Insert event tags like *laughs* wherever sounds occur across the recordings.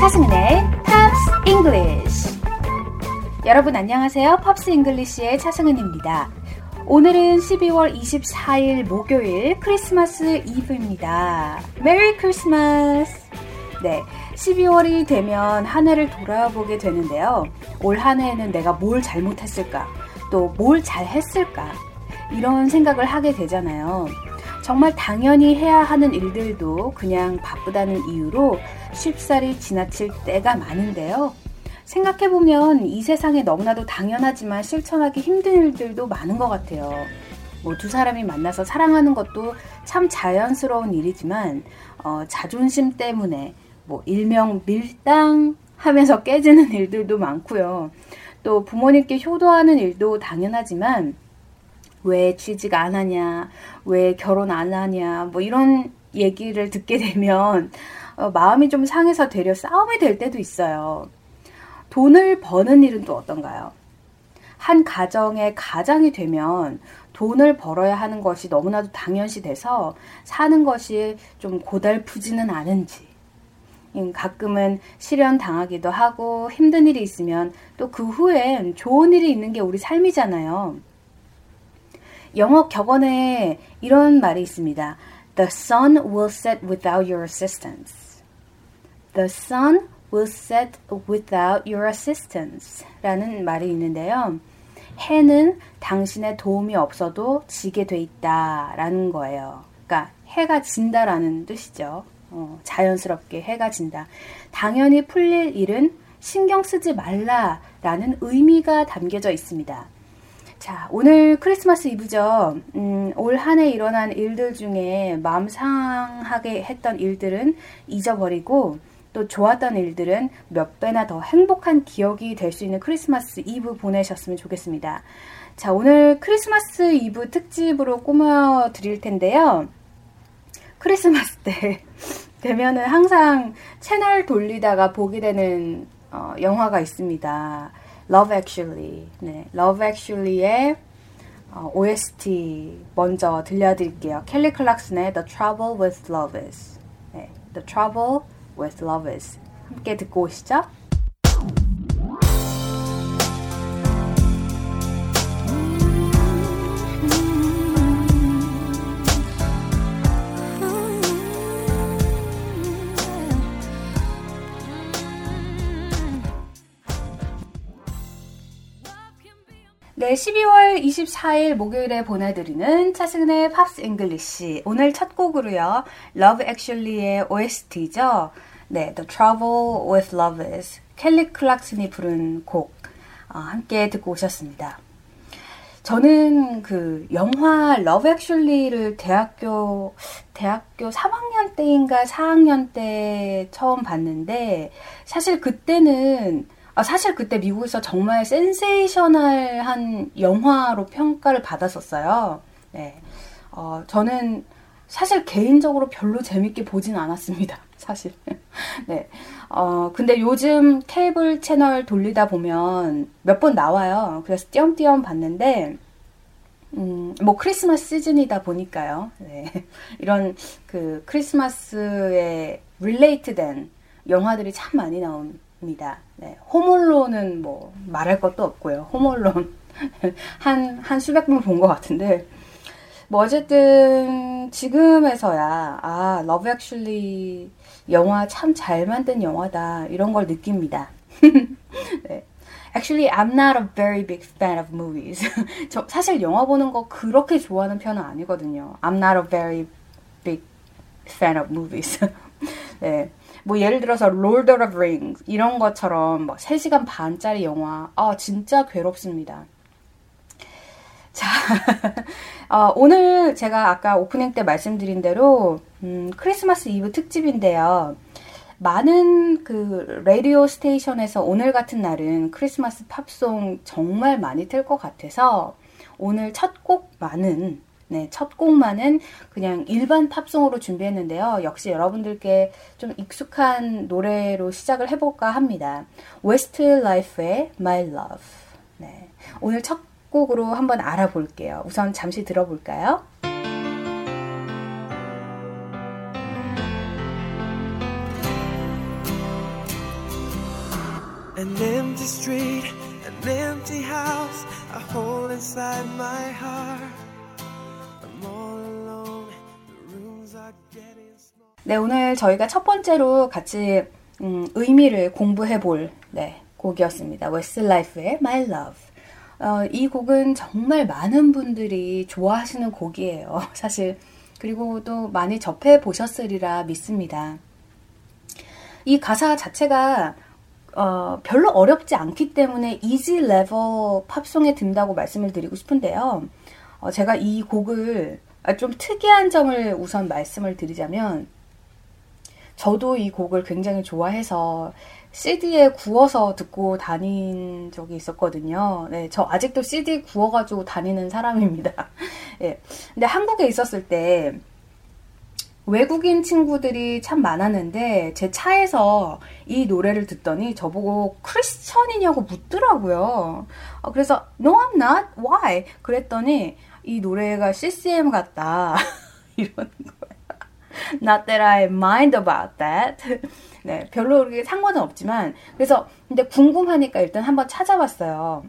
차승은의 팝스 잉글리쉬 여러분 안녕하세요. 팝스 잉글리쉬의 차승은입니다. 오늘은 12월 24일 목요일 크리스마스 이브입니다. 메리 크리스마스! 네, 12월이 되면 한 해를 돌아보게 되는데요. 올 한 해에는 내가 뭘 잘못했을까? 또 뭘 잘했을까? 이런 생각을 하게 되잖아요. 정말 당연히 해야 하는 일들도 그냥 바쁘다는 이유로 쉽사리 지나칠 때가 많은데요. 생각해보면 이 세상에 너무나도 당연하지만 실천하기 힘든 일들도 많은 것 같아요. 뭐 두 사람이 만나서 사랑하는 것도 참 자연스러운 일이지만, 어, 자존심 때문에 뭐 일명 밀당 하면서 *laughs* 깨지는 일들도 많고요. 또 부모님께 효도하는 일도 당연하지만, 왜 취직 안 하냐, 왜 결혼 안 하냐, 뭐 이런 얘기를 듣게 되면 어, 마음이 좀 상해서 되려 싸움이 될 때도 있어요. 돈을 버는 일은 또 어떤가요? 한 가정의 가장이 되면 돈을 벌어야 하는 것이 너무나도 당연시 돼서 사는 것이 좀 고달프지는 않은지. 음, 가끔은 실현 당하기도 하고 힘든 일이 있으면 또 그 후엔 좋은 일이 있는 게 우리 삶이잖아요. 영어 격언에 이런 말이 있습니다. The sun will set without your assistance. The sun will set without your assistance. 라는 말이 있는데요. 해는 당신의 도움이 없어도 지게 돼 있다. 라는 거예요. 그러니까 해가 진다라는 뜻이죠. 어, 자연스럽게 해가 진다. 당연히 풀릴 일은 신경 쓰지 말라라는 의미가 담겨져 있습니다. 자, 오늘 크리스마스 이브죠. 음, 올 한 해 일어난 일들 중에 마음 상하게 했던 일들은 잊어버리고 또 좋았던 일들은 몇 배나 더 행복한 기억이 될 수 있는 크리스마스 이브 보내셨으면 좋겠습니다. 자, 오늘 크리스마스 이브 특집으로 꾸며 드릴 텐데요. 크리스마스 때 *laughs* 되면은 항상 채널 돌리다가 보게 되는 어, 영화가 있습니다. Love Actually. 네, Love Actually의 어, OST 먼저 들려드릴게요. 켈리 클락슨의 The Trouble with Love Is. 네, The Trouble with Love Is. 함께 듣고 오시죠. 네, 12월 24일 목요일에 보내드리는 차승은의 팝스 잉글리시. 오늘 첫 곡으로요, Love Actually의 OST죠. 네, The Trouble with Love is. 켈리 클락슨이 부른 곡, 어, 함께 듣고 오셨습니다. 저는 그 영화 Love Actually를 대학교, 대학교 3학년 때인가 4학년 때 처음 봤는데, 사실 그때는 아, 사실 그때 미국에서 정말 센세이셔널한 영화로 평가를 받았었어요. 네. 어, 저는 사실 개인적으로 별로 재밌게 보진 않았습니다. *laughs* 사실. 네. 어, 근데 요즘 케이블 채널 돌리다 보면 몇 번 나와요. 그래서 띄엄띄엄 봤는데, 음, 뭐 크리스마스 시즌이다 보니까요. 네. *laughs* 이런 그 크리스마스에 related된 영화들이 참 많이 나옵니다. 네, Home Alone은 뭐 말할 것도 없고요. Home Alone *laughs* 한, 한 수백 번 본 것 같은데 뭐 어쨌든 지금에서야 아 Love Actually 영화 참 잘 만든 영화다 이런 걸 느낍니다. *laughs* 네. Actually, I'm not a very big fan of movies. *laughs* 저 사실 영화 보는 거 그렇게 좋아하는 편은 아니거든요. I'm not a very big fan of movies. *laughs* 네. 뭐 예를 들어서 of the Rings 이런 것처럼 뭐 3시간 반짜리 영화 아 진짜 괴롭습니다. 자, 어, 오늘 제가 아까 오프닝 때 말씀드린 대로 음, 크리스마스 이브 특집인데요. 많은 그 라디오 스테이션에서 오늘 같은 날은 크리스마스 팝송 정말 많이 틀 것 같아서 오늘 첫 곡만은 네, 첫 곡만은 그냥 일반 팝송으로 준비했는데요. 역시 여러분들께 좀 익숙한 노래로 시작을 해볼까 합니다. 웨스트 라이프의 My Love. 네, 오늘 첫 곡으로 한번 알아볼게요. 우선 잠시 들어볼까요? street, an empty house, a hole inside my heart. I'm all alone, the rooms are getting small. 네, 오늘 저희가 첫 번째로 같이 음, 의미를 공부해 볼 네, 곡이었습니다. 웨스트라이프의 My Love. 어, 이 곡은 정말 많은 분들이 좋아하시는 곡이에요. *laughs* 사실 그리고 또 많이 접해 보셨으리라 믿습니다. 이 가사 자체가 어, 별로 어렵지 않기 때문에 easy level 팝송에 든다고 말씀을 드리고 싶은데요. 어, 제가 이 곡을 아, 좀 특이한 점을 우선 말씀을 드리자면 저도 이 곡을 굉장히 좋아해서 CD에 구워서 듣고 다닌 적이 있었거든요. 네, 저 아직도 CD 구워가지고 다니는 사람입니다. *laughs* 예. 근데 한국에 있었을 때 외국인 친구들이 참 많았는데 제 차에서 이 노래를 듣더니 저보고 크리스천이냐고 묻더라고요. 어, 그래서 No, I'm not. Why? 그랬더니 이 노래가 CCM 같다. *laughs* 이러는 거예요. Not that I mind about that. 네, 별로 그렇게 상관은 없지만 그래서 근데 궁금하니까 일단 한번 찾아봤어요.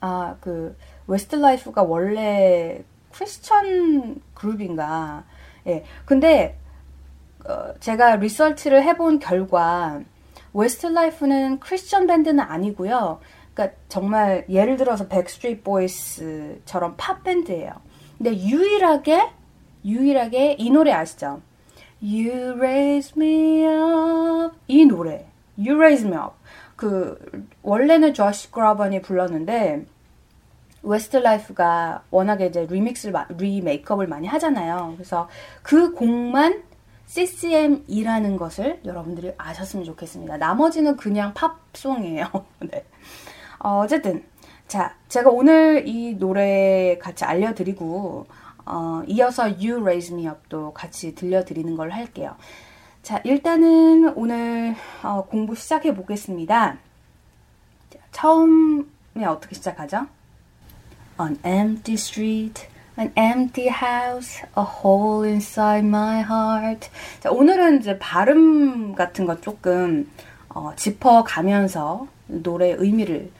아, 그 웨스트라이프가 원래 크리스천 그룹인가 예. 근데 어, 제가 리서치를 해본 결과 웨스트라이프는 크리스천 밴드는 아니고요. 그러니까 정말 예를 들어서 백스트리트 보이스처럼 팝 밴드예요. 근데 유일하게 유일하게 이 노래 아시죠? You raise me up 이 노래 You raise me up 그 원래는 조시 그로번이 불렀는데 웨스트라이프가 워낙에 이제 리믹스를 리메이크업을 많이 하잖아요. 그래서 그 곡만 CCM이라는 것을 여러분들이 아셨으면 좋겠습니다. 나머지는 그냥 팝송이에요. *laughs* 네. 어, 쨌든 자 제가 오늘 이 노래 같이 알려드리고 어, 이어서 You Raise Me Up도 같이 들려드리는 걸 할게요. 자 일단은 오늘 어, 공부 시작해 보겠습니다. 처음에 어떻게 시작하죠? An empty street, an empty house, a hole inside my heart. 자, 오늘은 이제 발음 같은 거 조금 어, 짚어가면서 노래 의미를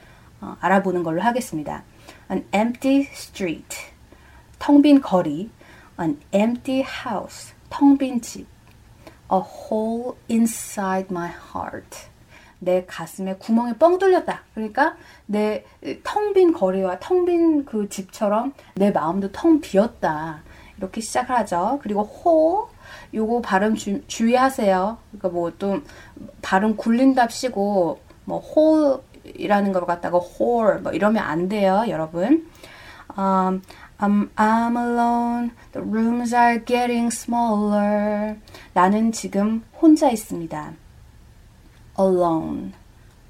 어, 알아보는 걸로 하겠습니다. An empty street, 텅 빈 거리. An empty house, 텅 빈 집. A hole inside my heart. 내 가슴에 구멍이 뻥 뚫렸다. 그러니까 내 텅 빈 거리와 텅 빈 그 집처럼 내 마음도 텅 비었다. 이렇게 시작을 하죠. 그리고 호 요거 발음 주, 주의하세요. 그러니까 뭐 또 발음 굴린답시고 뭐 호이라는 걸 갖다가 홀뭐 이러면 안 돼요, 여러분. Um, I'm, I'm alone. The rooms are getting smaller. 나는 지금 혼자 있습니다. alone.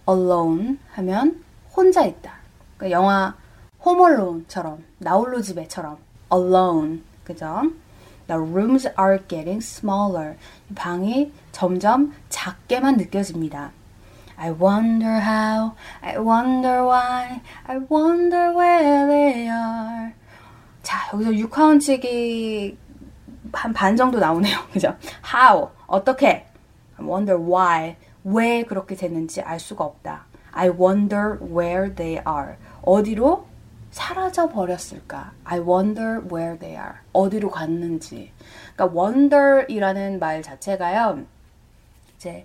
alone 하면 혼자 있다. 그러니까 영화 홈얼론처럼 나홀로 집에처럼 alone. 그죠? The rooms are getting smaller. 방이 점점 작게만 느껴집니다. I wonder how, I wonder why, I wonder where they are. 자, 여기서 육하원칙이 한반 정도 나오네요. *laughs* 그죠? How, 어떻게? I wonder why, 왜 그렇게 됐는지 알 수가 없다. I wonder where they are. 어디로 사라져 버렸을까? I wonder where they are. 어디로 갔는지. 그러니까 wonder이라는 말 자체가요. 이제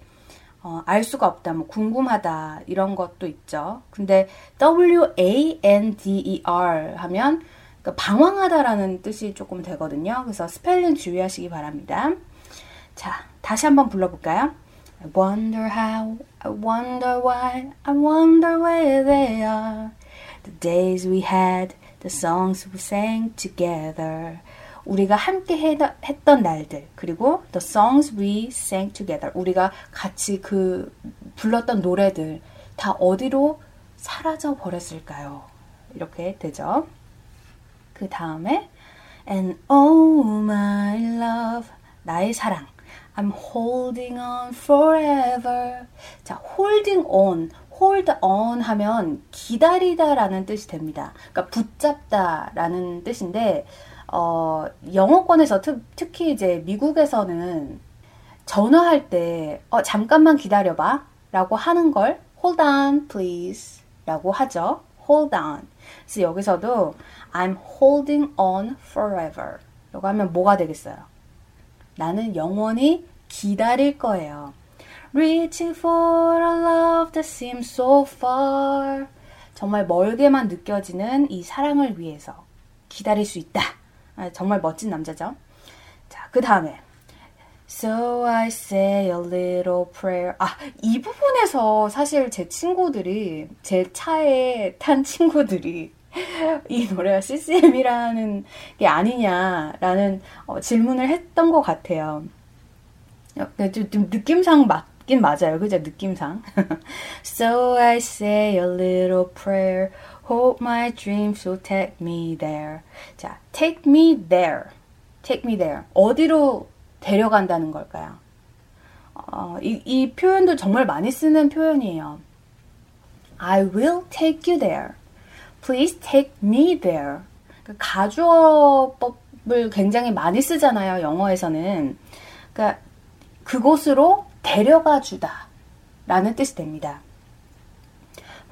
어, 알 수가 없다, 뭐 궁금하다 이런 것도 있죠. 근데 W A N D E R 하면 그러니까 방황하다라는 뜻이 조금 되거든요. 그래서 스펠링 주의하시기 바랍니다. 자, 다시 한번 불러볼까요? I wonder how, I wonder why, I wonder where they are. The days we had, the songs we sang together. 우리가 함께 했던 날들 그리고 the songs we sang together 우리가 같이 그 불렀던 노래들 다 어디로 사라져 버렸을까요? 이렇게 되죠. 그 다음에 and oh my love 나의 사랑 I'm holding on forever. 자, holding on, hold on 하면 기다리다 라는 뜻이 됩니다. 그러니까 붙잡다 라는 뜻인데 어, 영어권에서 특, 특히 이제 미국에서는 전화할 때 어, 잠깐만 기다려봐 라고 하는 걸 hold on, please 라고 하죠. hold on. 그래서 여기서도 I'm holding on forever 라고 하면 뭐가 되겠어요? 나는 영원히 기다릴 거예요. Reaching for a love that seems so far. 정말 멀게만 느껴지는 이 사랑을 위해서 기다릴 수 있다. 아, 정말 멋진 남자죠. 자, 그 다음에 So I say a little prayer. 아, 이 부분에서 사실 제 친구들이, 제 차에 탄 친구들이 이 노래가 CCM이라는 게 아니냐라는 어, 질문을 했던 것 같아요. 어, 좀, 좀 느낌상 맞긴 맞아요. 그죠? 느낌상. so I say a little prayer. Hope my dreams will take me there. 자, take me there. take me there. 어디로 데려간다는 걸까요? 어, 이, 이 표현도 정말 많이 쓰는 표현이에요. I will take you there. Please take me there. 그 가주어법을 굉장히 많이 쓰잖아요. 영어에서는. 그러니까 그곳으로 데려가 주다. 라는 뜻이 됩니다.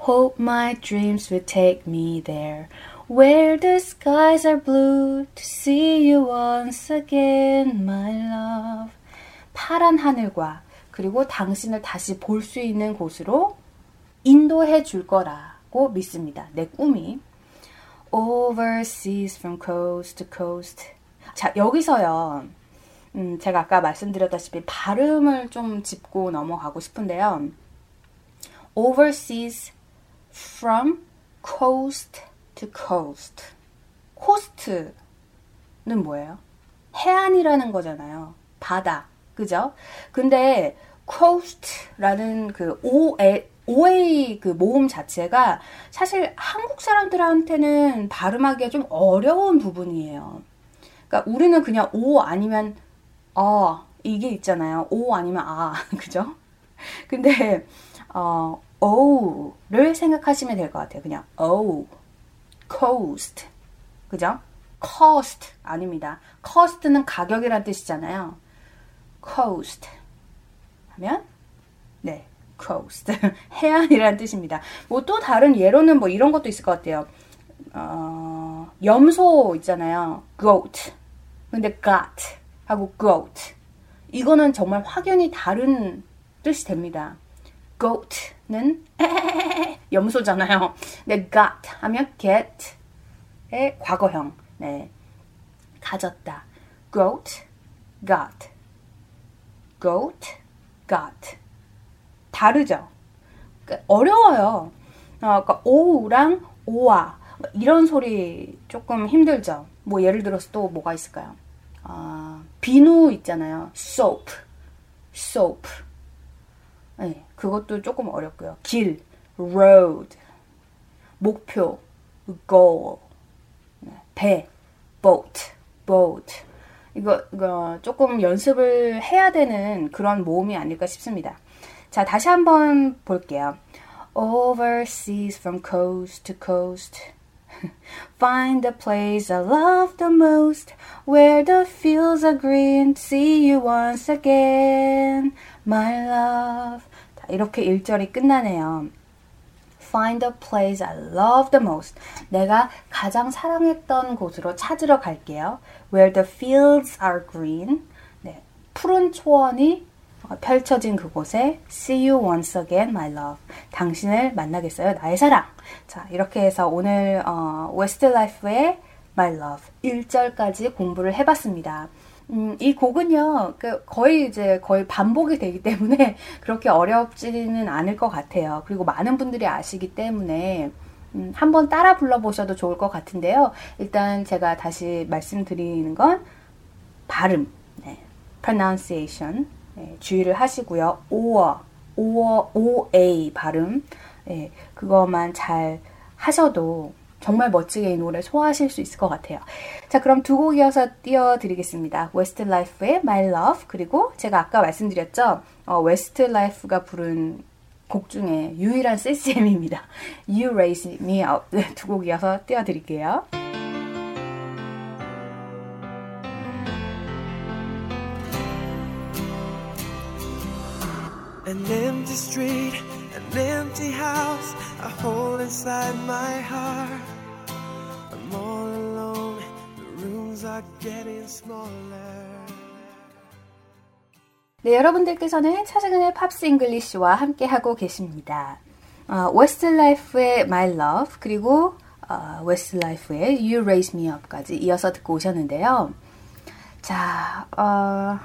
Hope my dreams will take me there. Where the skies are blue to see you once again, my love. 파란 하늘과 그리고 당신을 다시 볼 수 있는 곳으로 인도해 줄 거라고 믿습니다. 내 꿈이. Overseas from coast to coast. 자, 여기서요. 음, 제가 아까 말씀드렸다시피 발음을 좀 짚고 넘어가고 싶은데요. Overseas from coast to coast. coast는 뭐예요? 해안이라는 거잖아요. 바다. 그죠? 근데 coast라는 그 오에 OA 그 모음 자체가 사실 한국 사람들한테는 발음하기가 좀 어려운 부분이에요. 그러니까 우리는 그냥 오 아니면 어 이게 있잖아요. 오 아니면 아 *laughs* 그죠? 근데 어 오를 생각하시면 될 것 같아요. 그냥 오 cost. 그죠? cost 아닙니다. cost는 가격이란 뜻이잖아요. coast 하면 네, coast *laughs* 해안이란 뜻입니다. 뭐 또 다른 예로는 뭐 이런 것도 있을 것 같아요. 어, 염소 있잖아요. goat. 근데 got 하고 goat. 이거는 정말 확연히 다른 뜻이 됩니다. Goat는 *laughs* 염소잖아요. 근데 got 하면 get의 과거형. 네. 가졌다. goat, got. goat, got. 다르죠? 그러니까 어려워요. 어, 그러니까 오랑 오와 이런 소리 조금 힘들죠. 뭐 예를 들어서 또 뭐가 있을까요? 어, 비누 있잖아요. soap, soap. 네, 그것도 조금 어렵고요. 길, road, 목표, goal, 네, 배, boat, boat. 이거, 이거 조금 연습을 해야 되는 그런 모음이 아닐까 싶습니다. 자, 다시 한번 볼게요. Overseas from coast to coast. Find the place I love the most, where the fields are green. See you once again, my love. 자, 이렇게 1절이 끝나네요. Find the place I love the most. 내가 가장 사랑했던 곳으로 찾으러 갈게요. Where the fields are green. 네, 푸른 초원이 펼쳐진 그곳에 See you once again, my love. 당신을 만나겠어요, 나의 사랑. 자, 이렇게 해서 오늘 어, 웨스트라이프의 My Love 1절까지 공부를 해봤습니다. 음, 이 곡은요, 그 거의 이제 거의 반복이 되기 때문에 *laughs* 그렇게 어렵지는 않을 것 같아요. 그리고 많은 분들이 아시기 때문에 음, 한번 따라 불러보셔도 좋을 것 같은데요. 일단 제가 다시 말씀드리는 건 발음, 네, pronunciation, 네, 주의를 하시고요. 오어, 오어, 오A 발음, 네, 그것만 잘 하셔도 정말 멋지게 이 노래 소화하실 수 있을 것 같아요. 자, 그럼 두 곡 이어서 띄워드리겠습니다. 웨스트라이프의 My Love 그리고 제가 아까 말씀드렸죠. 어, 웨스트라이프가 부른 곡 중에 유일한 CCM입니다. You Raise Me Up 네, 두곡 이어서 띄워드릴게요. An empty street, an empty house a hole inside my heart I'm all alone the rooms are getting smaller 네, 여러분들께서는 차승은의 팝스 잉글리시와 함께 하고 계십니다. 어, 웨스트라이프의 My Love 그리고 어, 웨스트라이프의 You Raise Me Up까지 이어서 듣고 오셨는데요. 자, 어,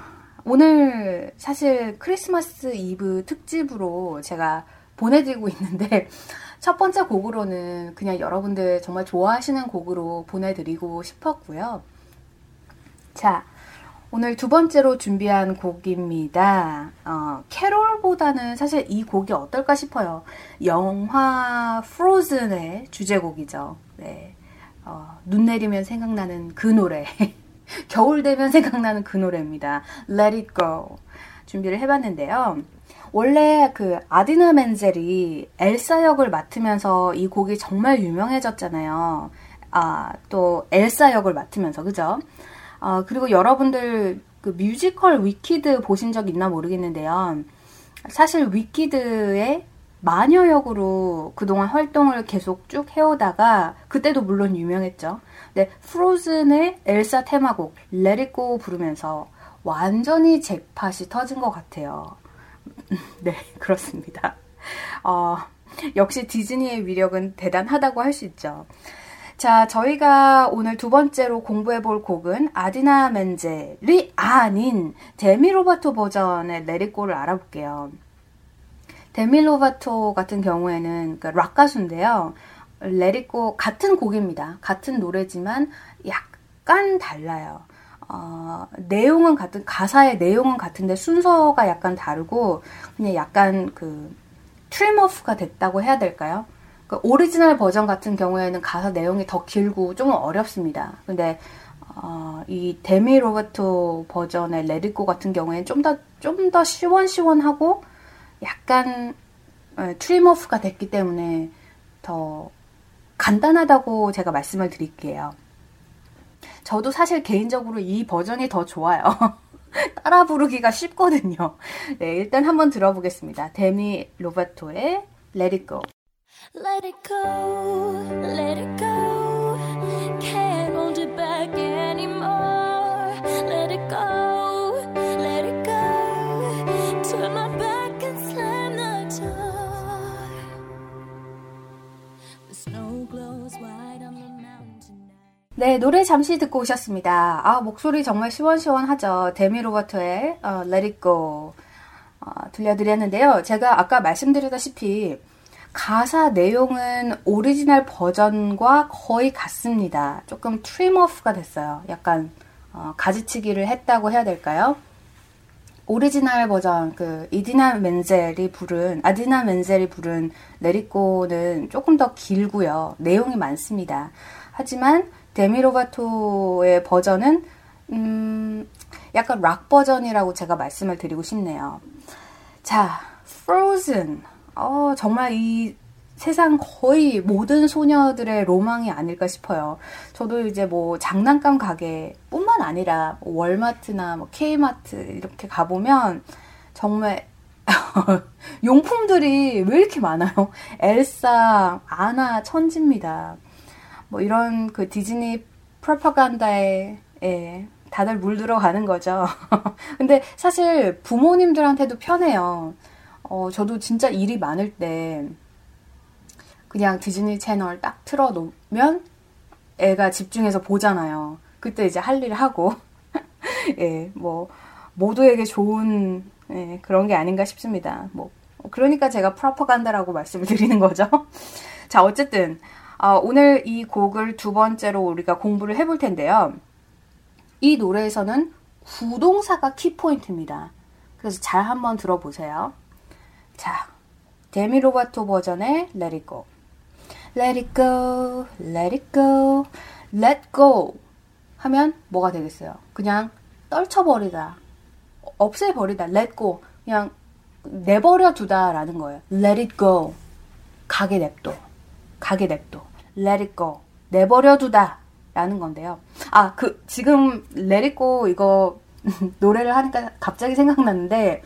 오늘 사실 크리스마스 이브 특집으로 제가 보내드리고 있는데 *laughs* 첫 번째 곡으로는 그냥 여러분들 정말 좋아하시는 곡으로 보내드리고 싶었고요. 자, 오늘 두 번째로 준비한 곡입니다. 어, 캐롤보다는 사실 이 곡이 어떨까 싶어요. 영화 Frozen의 주제곡이죠. 네. 어, 눈 내리면 생각나는 그 노래. *laughs* 겨울 되면 *laughs* 생각나는 그 노래입니다. Let It Go. 준비를 해봤는데요. 원래 그 아디나 멘젤이 엘사 역을 맡으면서 이 곡이 정말 유명해졌잖아요. 아, 또 엘사 역을 맡으면서, 그죠? 어, 그리고 여러분들 그 뮤지컬 위키드 보신 적 있나 모르겠는데요. 사실 위키드의 마녀 역으로 그동안 활동을 계속 쭉 해오다가 그때도 물론 유명했죠. 근데 Frozen의 엘사 테마곡 Go 부르면서 완전히 잭팟이 터진 것 같아요. *laughs* 네, 그렇습니다. 어, 역시 디즈니의 위력은 대단하다고 할 수 있죠. 자, 저희가 오늘 두 번째로 공부해 볼 곡은 아디나 멘젤이 아닌 데미 로바토 버전의 Let It Go를 알아볼게요. 데미 로바토 같은 경우에는 그 락 가수인데요. Let It Go 같은 곡입니다. 같은 노래지만 약간 달라요. 어, 내용은 같은 가사의 내용은 같은데 순서가 약간 다르고 그냥 약간 그 trim off가 됐다고 해야 될까요? 그 오리지널 버전 같은 경우에는 가사 내용이 더 길고 좀 어렵습니다. 근데 어, 이 데미 로버토 버전의 Let It Go 같은 경우에는 좀 더 좀 더 시원시원하고 약간 어, 트림오프가 됐기 때문에 더 간단하다고 제가 말씀을 드릴게요. 저도 사실 개인적으로 이 버전이 더 좋아요. *laughs* 따라 부르기가 쉽거든요. 네, 일단 한번 들어보겠습니다. 데미 로버토의 Let It Go. Let it go, let it go. Can't hold it back anymore. Let it go, 네, 노래 잠시 듣고 오셨습니다. 아, 목소리 정말 시원시원하죠. 데미 로버트의 어, Let It Go 어, 들려드렸는데요. 제가 아까 말씀드렸다시피 가사 내용은 오리지널 버전과 거의 같습니다. 조금 trim off가 됐어요. 약간 어, 가지치기를 했다고 해야 될까요? 오리지널 버전 그 이디나 멘젤이 부른 아디나 멘젤이 부른 Let It Go는 조금 더 길고요. 내용이 많습니다. 하지만 데미로바토의 버전은 음, 약간 락 버전이라고 제가 말씀을 드리고 싶네요. 자, Frozen 어, 정말 이 세상 거의 모든 소녀들의 로망이 아닐까 싶어요. 저도 이제 뭐 장난감 가게뿐만 아니라 뭐 월마트나 뭐 K마트 이렇게 가보면 정말 *laughs* 용품들이 왜 이렇게 많아요? 엘사, 아나, 천지입니다. 뭐 이런 그 디즈니 프로파간다에 예, 다들 물들어 가는 거죠. *laughs* 근데 사실 부모님들한테도 편해요. 어, 저도 진짜 일이 많을 때 그냥 디즈니 채널 딱 틀어 놓으면 애가 집중해서 보잖아요. 그때 이제 할 일을 하고 *laughs* 예, 뭐 모두에게 좋은 예, 그런 게 아닌가 싶습니다. 뭐 그러니까 제가 프로퍼간다라고 말씀을 드리는 거죠. *laughs* 자, 어쨌든 어, 오늘 이 곡을 두 번째로 우리가 공부를 해볼 텐데요. 이 노래에서는 구동사가 키포인트입니다. 그래서 잘 한번 들어보세요. 자, 데미 로바토 버전의 Let It Go. Let it go, let it go, let go 하면 뭐가 되겠어요? 그냥 떨쳐버리다, 없애버리다, let go. 그냥 내버려 두다라는 거예요. Let it go. 가게 냅둬. 가게 냅둬. Let it go. 내버려 두다. 라는 건데요. 아, 그, 지금, Let it go 이거 *laughs* 노래를 하니까 갑자기 생각났는데,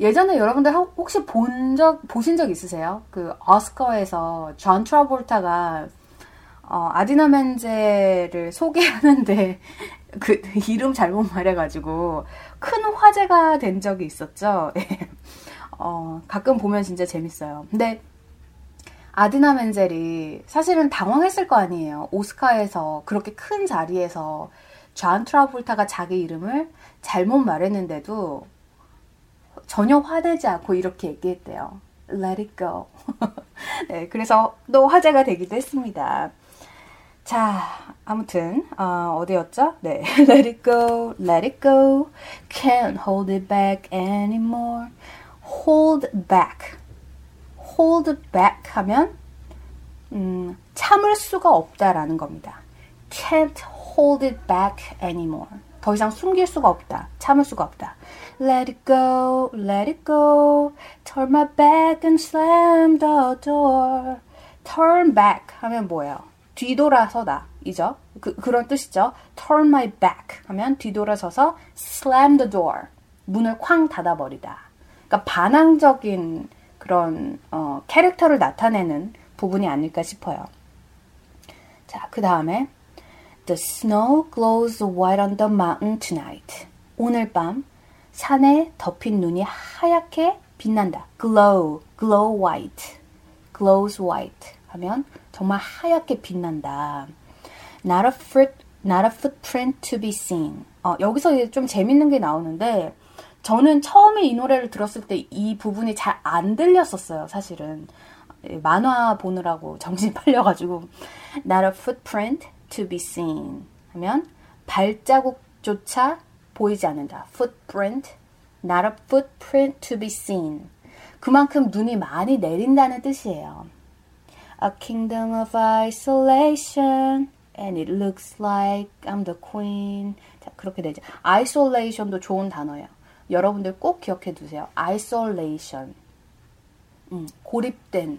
예전에 여러분들 혹시 본 적, 보신 적 있으세요? 그 오스커에서 존 트라볼타가 어, 아디나 멘젤을 소개하는데 *laughs* 그 이름 잘못 말해가지고 큰 화제가 된 적이 있었죠. *laughs* 어, 가끔 보면 진짜 재밌어요. 근데 아디나 멘젤이 사실은 당황했을 거 아니에요. 오스카에서 그렇게 큰 자리에서 존 트라볼타가 자기 이름을 잘못 말했는데도 전혀 화내지 않고 이렇게 얘기했대요. Let it go. 네, 그래서 또 화제가 되기도 했습니다. 자, 아무튼 어, 어디였죠? 네, Let it go, let it go, can't hold it back anymore. Hold back, hold back 하면 음, 참을 수가 없다라는 겁니다. Can't hold it back anymore. 더 이상 숨길 수가 없다. 참을 수가 없다. Let it go, let it go. Turn my back and slam the door. Turn back 하면 뭐예요? 뒤돌아서다. 이죠? 그, 그런 뜻이죠. Turn my back 하면 뒤돌아서서 slam the door. 문을 쾅 닫아버리다. 그러니까 반항적인 그런 어, 캐릭터를 나타내는 부분이 아닐까 싶어요. 자, 그 다음에 The snow glows white on the mountain tonight. 오늘 밤 산에 덮인 눈이 하얗게 빛난다. glow, glow white, glows white 하면 정말 하얗게 빛난다. Not a, foot, not a footprint to be seen. 어, 여기서 좀 재밌는 게 나오는데 저는 처음에 이 노래를 들었을 때 이 부분이 잘 안 들렸었어요, 사실은. 만화 보느라고 *laughs* 정신 팔려가지고 Not a footprint to be seen 하면 발자국조차 보이지 않는다. footprint, not a footprint to be seen. 그만큼 눈이 많이 내린다는 뜻이에요. A kingdom of isolation and it looks like I'm the queen. 자, 그렇게 되죠. isolation도 좋은 단어예요. 여러분들 꼭 기억해 두세요. isolation. 음, 고립된,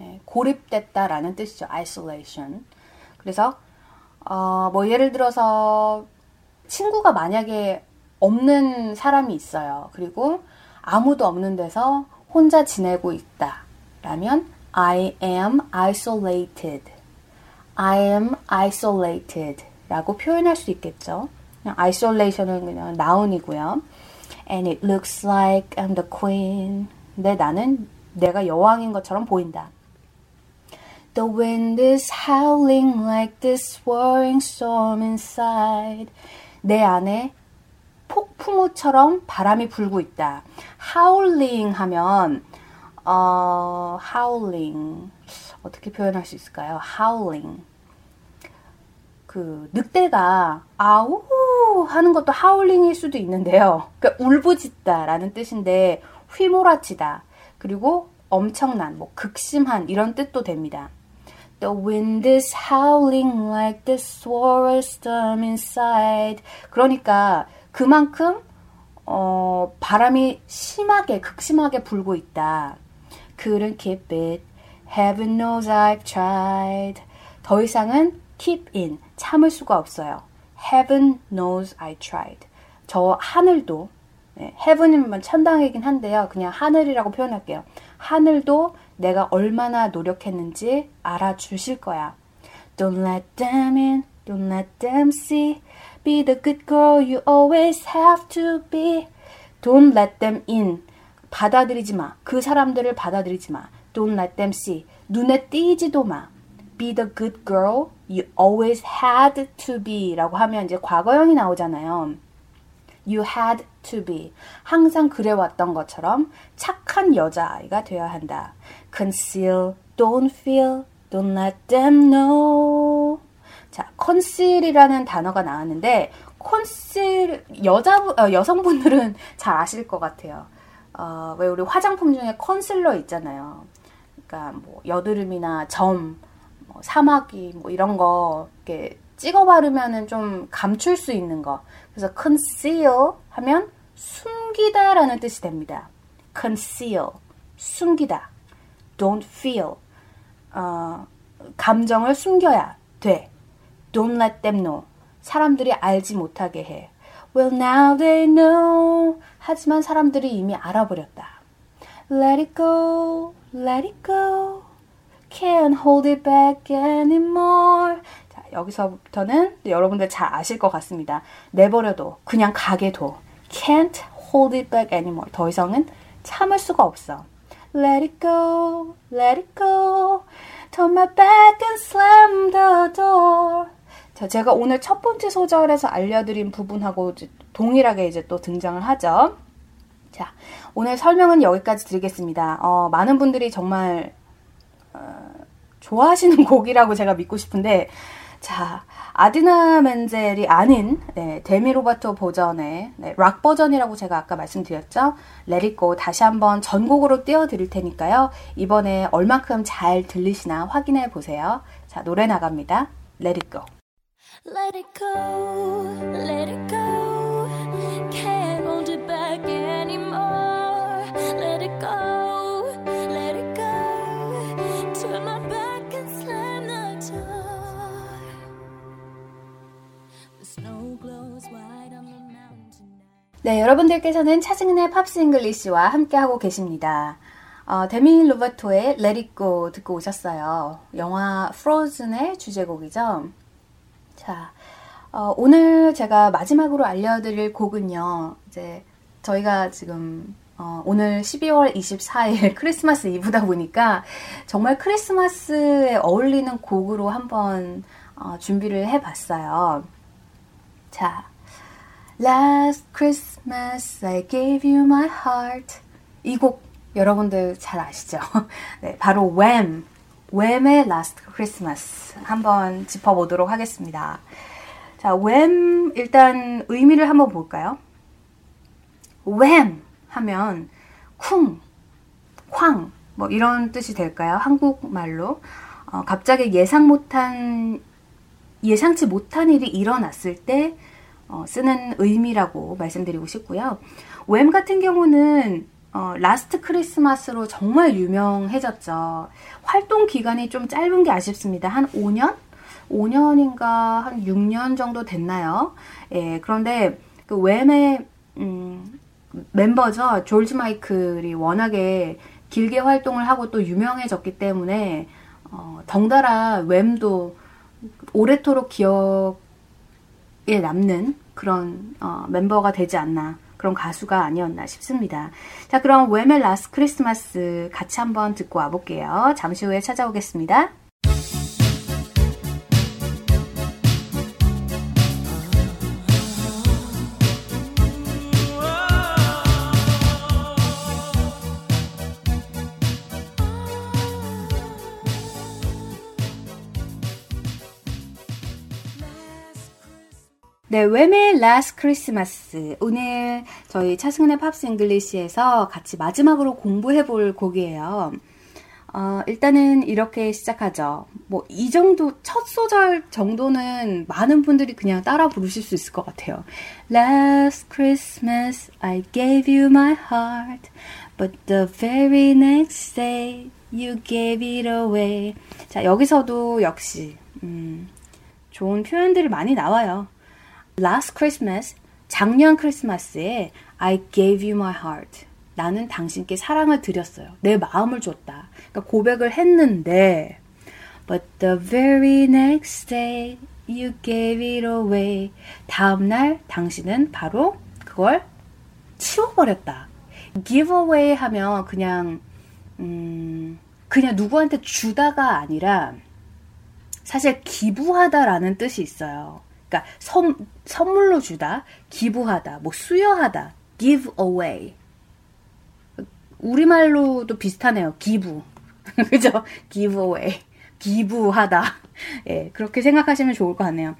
예, 고립됐다라는 뜻이죠. isolation. 그래서 어, 뭐 예를 들어서 친구가 만약에 없는 사람이 있어요. 그리고 아무도 없는 데서 혼자 지내고 있다. 라면 I am isolated. I am isolated. 라고 표현할 수 있겠죠. 그냥 isolation은 그냥 나운이고요. And it looks like I'm the queen. 근데 나는 내가 여왕인 것처럼 보인다. The wind is howling like this warring storm inside. 내 안에 폭풍우처럼 바람이 불고 있다. howling 하면 어, howling 어떻게 표현할 수 있을까요? howling 그 늑대가 아우 하는 것도 하울링일 수도 있는데요. 그러니까 울부짖다라는 뜻인데 휘몰아치다 그리고 엄청난 뭐 극심한 이런 뜻도 됩니다. The wind is howling like the swirl storm inside. 그러니까 그만큼 어, 바람이 심하게 극심하게 불고 있다. Couldn't keep it. Heaven knows I've tried. 더 이상은 keep in 참을 수가 없어요. Heaven knows I tried. 저 하늘도 네, heaven이면 천당이긴 한데요. 그냥 하늘이라고 표현할게요. 하늘도 내가 얼마나 노력했는지 알아주실 거야. Don't let them in, don't let them see. Be the good girl you always have to be. Don't let them in. 받아들이지 마. 그 사람들을 받아들이지 마. Don't let them see. 눈에 띄지도 마. Be the good girl you always had to be 라고 하면 이제 과거형이 나오잖아요. You had to be. 항상 그래왔던 것처럼 착한 여자아이가 되어야 한다. Conceal, don't feel, don't let them know. 자, conceal이라는 단어가 나왔는데 conceal 여자 어, 여성분들은 *laughs* 잘 아실 것 같아요. 어, 왜 우리 화장품 중에 컨실러 있잖아요. 그러니까 뭐 여드름이나 점, 뭐 사마귀 뭐 이런 거 이렇게 찍어 바르면은 좀 감출 수 있는 거. 그래서 conceal 하면 숨기다라는 뜻이 됩니다. conceal 숨기다. don't feel 어, 감정을 숨겨야 돼. don't let them know 사람들이 알지 못하게 해. Well, now they know. 하지만 사람들이 이미 알아버렸다. Let it go, let it go. Can't hold it back anymore. 자, 여기서부터는 여러분들 잘 아실 것 같습니다. 내버려둬. 그냥 가게 둬. Can't hold it back anymore. 더 이상은 참을 수가 없어. Let it go, let it go. Turn my back and slam the door. 자, 제가 오늘 첫 번째 소절에서 알려드린 부분하고 동일하게 이제 또 등장을 하죠. 자, 오늘 설명은 여기까지 드리겠습니다. 어, 많은 분들이 정말 어, 좋아하시는 *laughs* 곡이라고 제가 믿고 싶은데, 자, 아디나 멘젤이 아닌 네, 데미 로바토 버전의 네, 락 버전이라고 제가 아까 말씀드렸죠. 레리고 다시 한번 전곡으로 띄워드릴 테니까요. 이번에 얼만큼 잘 들리시나 확인해 보세요. 자, 노래 나갑니다. Go. Let it go, let it go. Can't hold it back anymore. Let it go, 네, 여러분들께서는 차승은의 팝스 잉글리시와 함께하고 계십니다. 어, 데미 로버토의 Let It Go 듣고 오셨어요. 영화 Frozen의 주제곡이죠. 자, 어, 오늘 제가 마지막으로 알려드릴 곡은요. 이제 저희가 지금 어, 오늘 12월 24일 *laughs* 크리스마스 이브다 보니까 정말 크리스마스에 어울리는 곡으로 한번 어, 준비를 해봤어요. 자, Last Christmas I gave you my heart. 이 곡 여러분들 잘 아시죠? *laughs* 네, 바로 Wham! 웸의 Last Christmas 한번 짚어보도록 하겠습니다. 자, 웸 일단 의미를 한번 볼까요? 웸 하면 쿵, 쾅, 뭐 이런 뜻이 될까요? 한국말로. 어, 갑자기 예상 못한, 예상치 못한 일이 일어났을 때 어, 쓰는 의미라고 말씀드리고 싶고요. 웸 같은 경우는 어, Last Christmas로 정말 유명해졌죠. 활동 기간이 좀 짧은 게 아쉽습니다. 한 5년? 5년인가 한 6년 정도 됐나요? 예, 그런데 그 Wham의 음, 멤버죠. 조지 마이클이 워낙에 길게 활동을 하고 또 유명해졌기 때문에 어, 덩달아 Wham도 오래도록 기억에 남는 그런 어, 멤버가 되지 않나 그런 가수가 아니었나 싶습니다. 자, 그럼 웨멜 라스 크리스마스 같이 한번 듣고 와볼게요. 잠시 후에 찾아오겠습니다. 네, Wham의 Last Christmas. 오늘 저희 차승은의 팝스 잉글리시에서 같이 마지막으로 공부해 볼 곡이에요. 어, 일단은 이렇게 시작하죠. 뭐, 이 정도, 첫 소절 정도는 많은 분들이 그냥 따라 부르실 수 있을 것 같아요. Last Christmas I gave you my heart, but the very next day you gave it away. 자, 여기서도 역시, 음, 좋은 표현들이 많이 나와요. Last Christmas, 작년 크리스마스에 I gave you my heart. 나는 당신께 사랑을 드렸어요. 내 마음을 줬다. 그러니까 고백을 했는데, but the very next day you gave it away. 다음 날 당신은 바로 그걸 치워버렸다. give away 하면 그냥, 음, 그냥 누구한테 주다가 아니라 사실 기부하다라는 뜻이 있어요. 그러니까 선, 선물로 주다, 기부하다, 뭐 수여하다, give away. 우리말로도 비슷하네요. 기부. *laughs* 그죠? give away. 기부하다. 예, 그렇게 생각하시면 좋을 것 같네요.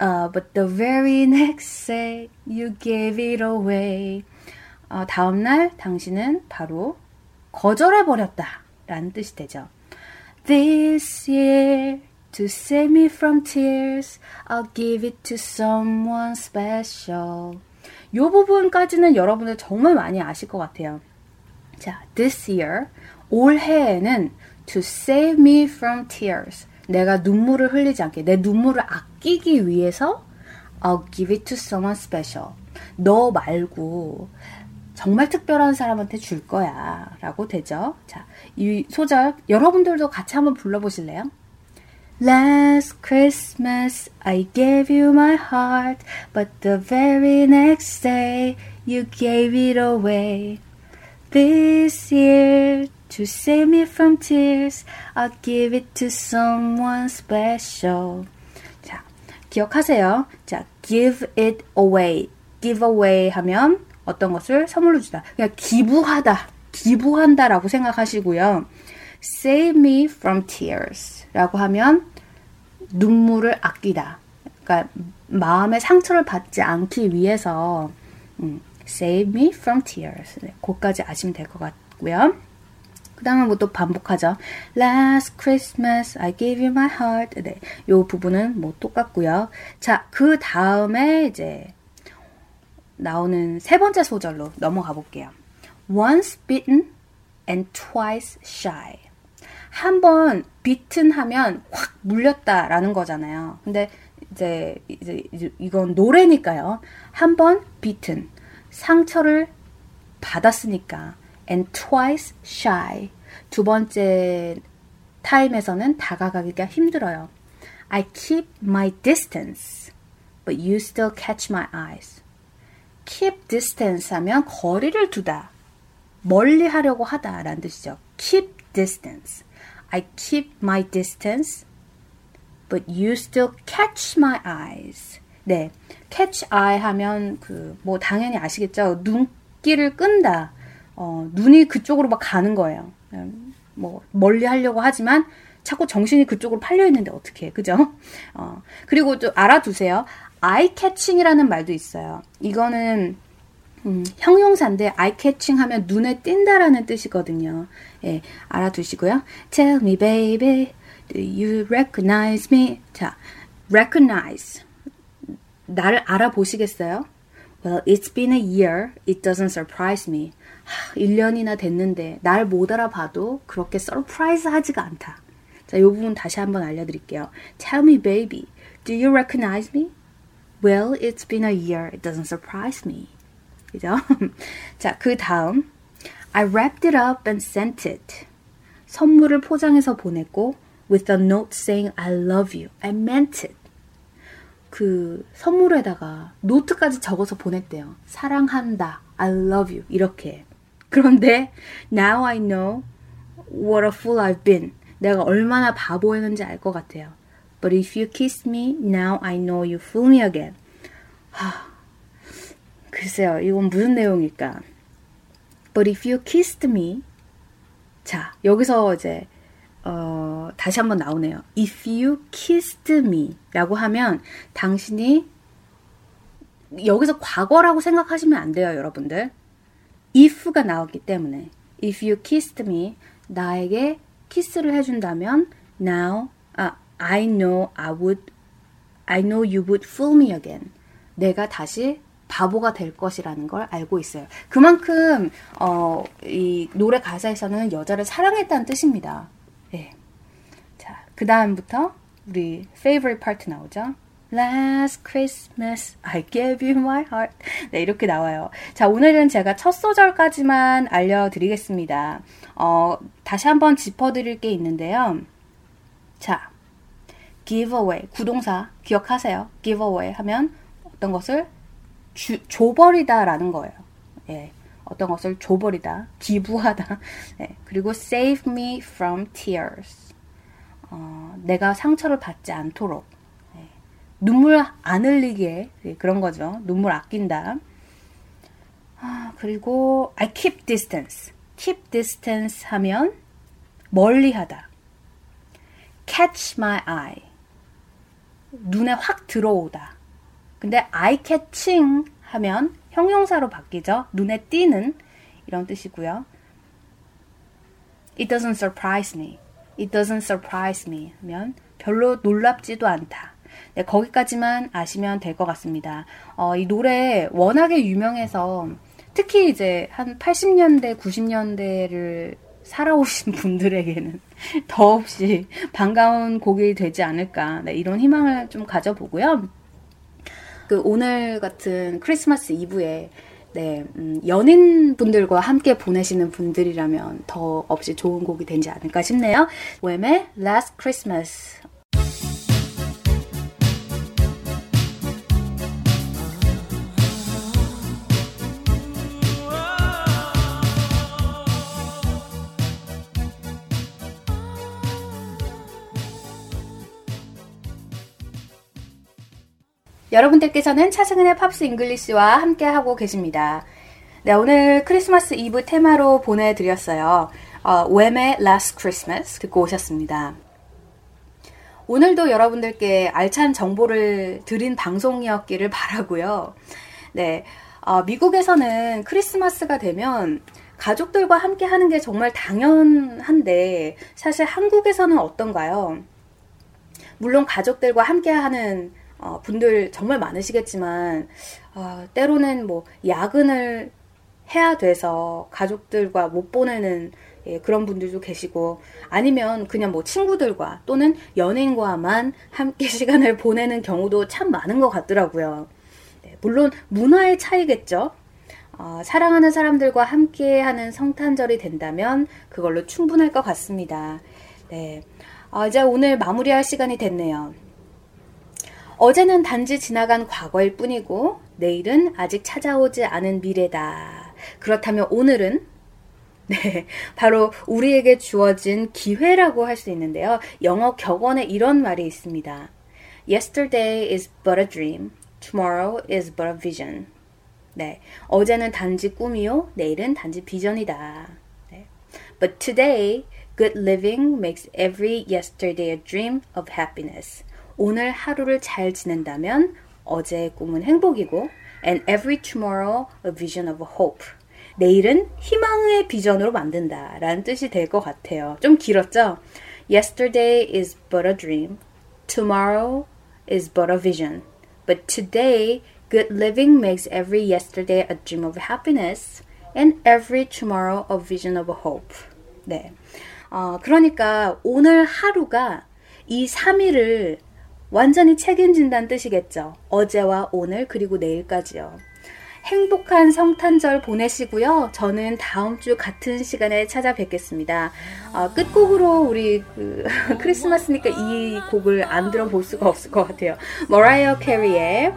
Uh, but the very next day you gave it away. 어, 다음날 당신은 바로 거절해버렸다. 라는 뜻이 되죠. This year To save me from tears, I'll give it to someone special. 이 부분까지는 여러분들 정말 많이 아실 것 같아요. 자, this year, 올해에는 to save me from tears. 내가 눈물을 흘리지 않게, 내 눈물을 아끼기 위해서 I'll give it to someone special. 너 말고 정말 특별한 사람한테 줄 거야. 라고 되죠. 자, 이 소절 여러분들도 같이 한번 불러보실래요? Last Christmas I gave you my heart, but the very next day you gave it away. This year, to save me from tears, I'll give it to someone special. 자, 기억하세요. 자, give it away. give away 하면 어떤 것을 선물로 주다. 그냥 기부하다, 기부한다라고 생각하시고요. Save me from tears 라고 하면 눈물을 아끼다. 그러니까 마음의 상처를 받지 않기 위해서 음, Save me from tears. 네, 그까지 아시면 될 것 같고요. 그 다음에 뭐 또 반복하죠. Last Christmas I gave you my heart. 네, 요 부분은 뭐 똑같고요. 자, 그 다음에 이제 나오는 세 번째 소절로 넘어가 볼게요. Once bitten and twice shy. 한번 bitten 하면 확 물렸다라는 거잖아요. 근데 이제, 이제 이건 노래니까요. 한번 bitten 상처를 받았으니까 and twice shy 두 번째 타임에서는 다가가기가 힘들어요. I keep my distance, but you still catch my eyes. keep distance 하면 거리를 두다, 멀리 하려고 하다 라는 뜻이죠. keep distance. I keep my distance, but you still catch my eyes. 네. catch eye 하면 그 뭐 당연히 아시겠죠? 눈길을 끈다. 어, 눈이 그쪽으로 막 가는 거예요. 뭐 멀리 하려고 하지만 자꾸 정신이 그쪽으로 팔려 있는데 어떻게 그죠? 어, 그리고 또 알아두세요. eye catching이라는 말도 있어요. 이거는 음, 형용사인데 eye catching 하면 눈에 띈다라는 뜻이거든요. 예, 알아두시고요. Tell me baby, do you recognize me? 자, recognize 나를 알아보시겠어요? Well, it's been a year. It doesn't surprise me. 하, 1년이나 됐는데 날 못 알아봐도 그렇게 서프라이즈 하지가 않다. 자, 이 부분 다시 한번 알려드릴게요. Tell me, baby, do you recognize me? Well, it's been a year. It doesn't surprise me. 그죠? 자, 그 다음. I wrapped it up and sent it. 선물을 포장해서 보냈고 with a note saying I love you. I meant it. 그 선물에다가 노트까지 적어서 보냈대요. 사랑한다. I love you. 이렇게. 그런데 now I know what a fool I've been. 내가 얼마나 바보였는지 알 것 같아요. But if you kiss me, now I know you fool me again. 하, 글쎄요, 이건 무슨 내용일까? But if you kissed me, 자, 여기서 이제 어, 다시 한번 나오네요. If you kissed me 라고 하면 당신이 여기서 과거라고 생각하시면 안 돼요, 여러분들. if가 나왔기 때문에 if you kissed me 나에게 키스를 해준다면 now 아, I know I would I know you would fool me again. 내가 다시 바보가 될 것이라는 걸 알고 있어요. 그만큼 어, 이 노래 가사에서는 여자를 사랑했다는 뜻입니다. 네. 자, 그 다음부터 우리 favorite part 나오죠. Last Christmas I gave you my heart. 네, 이렇게 나와요. 자, 오늘은 제가 첫 소절까지만 알려드리겠습니다. 어, 다시 한번 짚어드릴 게 있는데요. 자, give away. 구동사 기억하세요. give away 하면 어떤 것을 주, 줘버리다 라는 거예요. 예. 어떤 것을 줘버리다, 기부하다. 네, *laughs* 그리고 save me from tears. 어, 내가 상처를 받지 않도록 네, 눈물 안 흘리게 네, 그런 거죠. 눈물 아낀다. 아, 그리고 I keep distance. keep distance 하면 멀리 하다. catch my eye. 눈에 확 들어오다. 근데 eye catching 하면 형용사로 바뀌죠. 눈에 띄는 이런 뜻이고요. It doesn't surprise me. It doesn't surprise me 하면 별로 놀랍지도 않다. 네, 거기까지만 아시면 될 것 같습니다. 어, 이 노래 워낙에 유명해서 특히 이제 한 80년대, 90년대를 살아오신 *laughs* 분들에게는 더없이 반가운 곡이 되지 않을까 네, 이런 희망을 좀 가져보고요. 그 오늘 같은 크리스마스 이브에 네, 음, 연인분들과 함께 보내시는 분들이라면 더 없이 좋은 곡이 되지 않을까 싶네요. 웸의 Last Christmas. 여러분들께서는 차승은의 팝스 잉글리시와 함께하고 계십니다. 네, 오늘 크리스마스 이브 테마로 보내드렸어요. 어, Wham의 Last Christmas 듣고 오셨습니다. 오늘도 여러분들께 알찬 정보를 드린 방송이었기를 바라고요. 네, 어, 미국에서는 크리스마스가 되면 가족들과 함께 하는 게 정말 당연한데 사실 한국에서는 어떤가요? 물론 가족들과 함께 하는 어, 분들 정말 많으시겠지만 어, 때로는 뭐 야근을 해야 돼서 가족들과 못 보내는 예, 그런 분들도 계시고 아니면 그냥 뭐 친구들과 또는 연인과만 함께 *laughs* 시간을 보내는 경우도 참 많은 것 같더라고요. 네, 물론 문화의 차이겠죠. 어, 사랑하는 사람들과 함께 하는 성탄절이 된다면 그걸로 충분할 것 같습니다. 네, 어, 이제 오늘 마무리할 시간이 됐네요. 어제는 단지 지나간 과거일 뿐이고 내일은 아직 찾아오지 않은 미래다. 그렇다면 오늘은 네, 바로 우리에게 주어진 기회라고 할 수 있는데요. 영어 격언에 이런 말이 있습니다. Yesterday is but a dream. Tomorrow is but a vision. 네, 어제는 단지 꿈이요, 내일은 단지 비전이다. 네. But today, good living makes every yesterday a dream of happiness. 오늘 하루를 잘 지낸다면 어제의 꿈은 행복이고 and every tomorrow a vision of hope. 내일은 희망의 비전으로 만든다 라는 뜻이 될 것 같아요. 좀 길었죠? Yesterday is but a dream. Tomorrow is but a vision. But today, good living makes every yesterday a dream of happiness and every tomorrow a vision of hope. 네. 어, 그러니까 오늘 하루가 이 3일을 완전히 책임진다는 뜻이겠죠. 어제와 오늘 그리고 내일까지요. 행복한 성탄절 보내시고요. 저는 다음 주 같은 시간에 찾아뵙겠습니다. 어, 끝곡으로 우리 그, *laughs* 크리스마스니까 이 곡을 안 들어볼 수가 없을 것 같아요. 머라이어 캐리의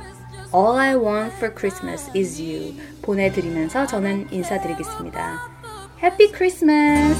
All I Want for Christmas is You 보내드리면서 저는 인사드리겠습니다. Happy Christmas!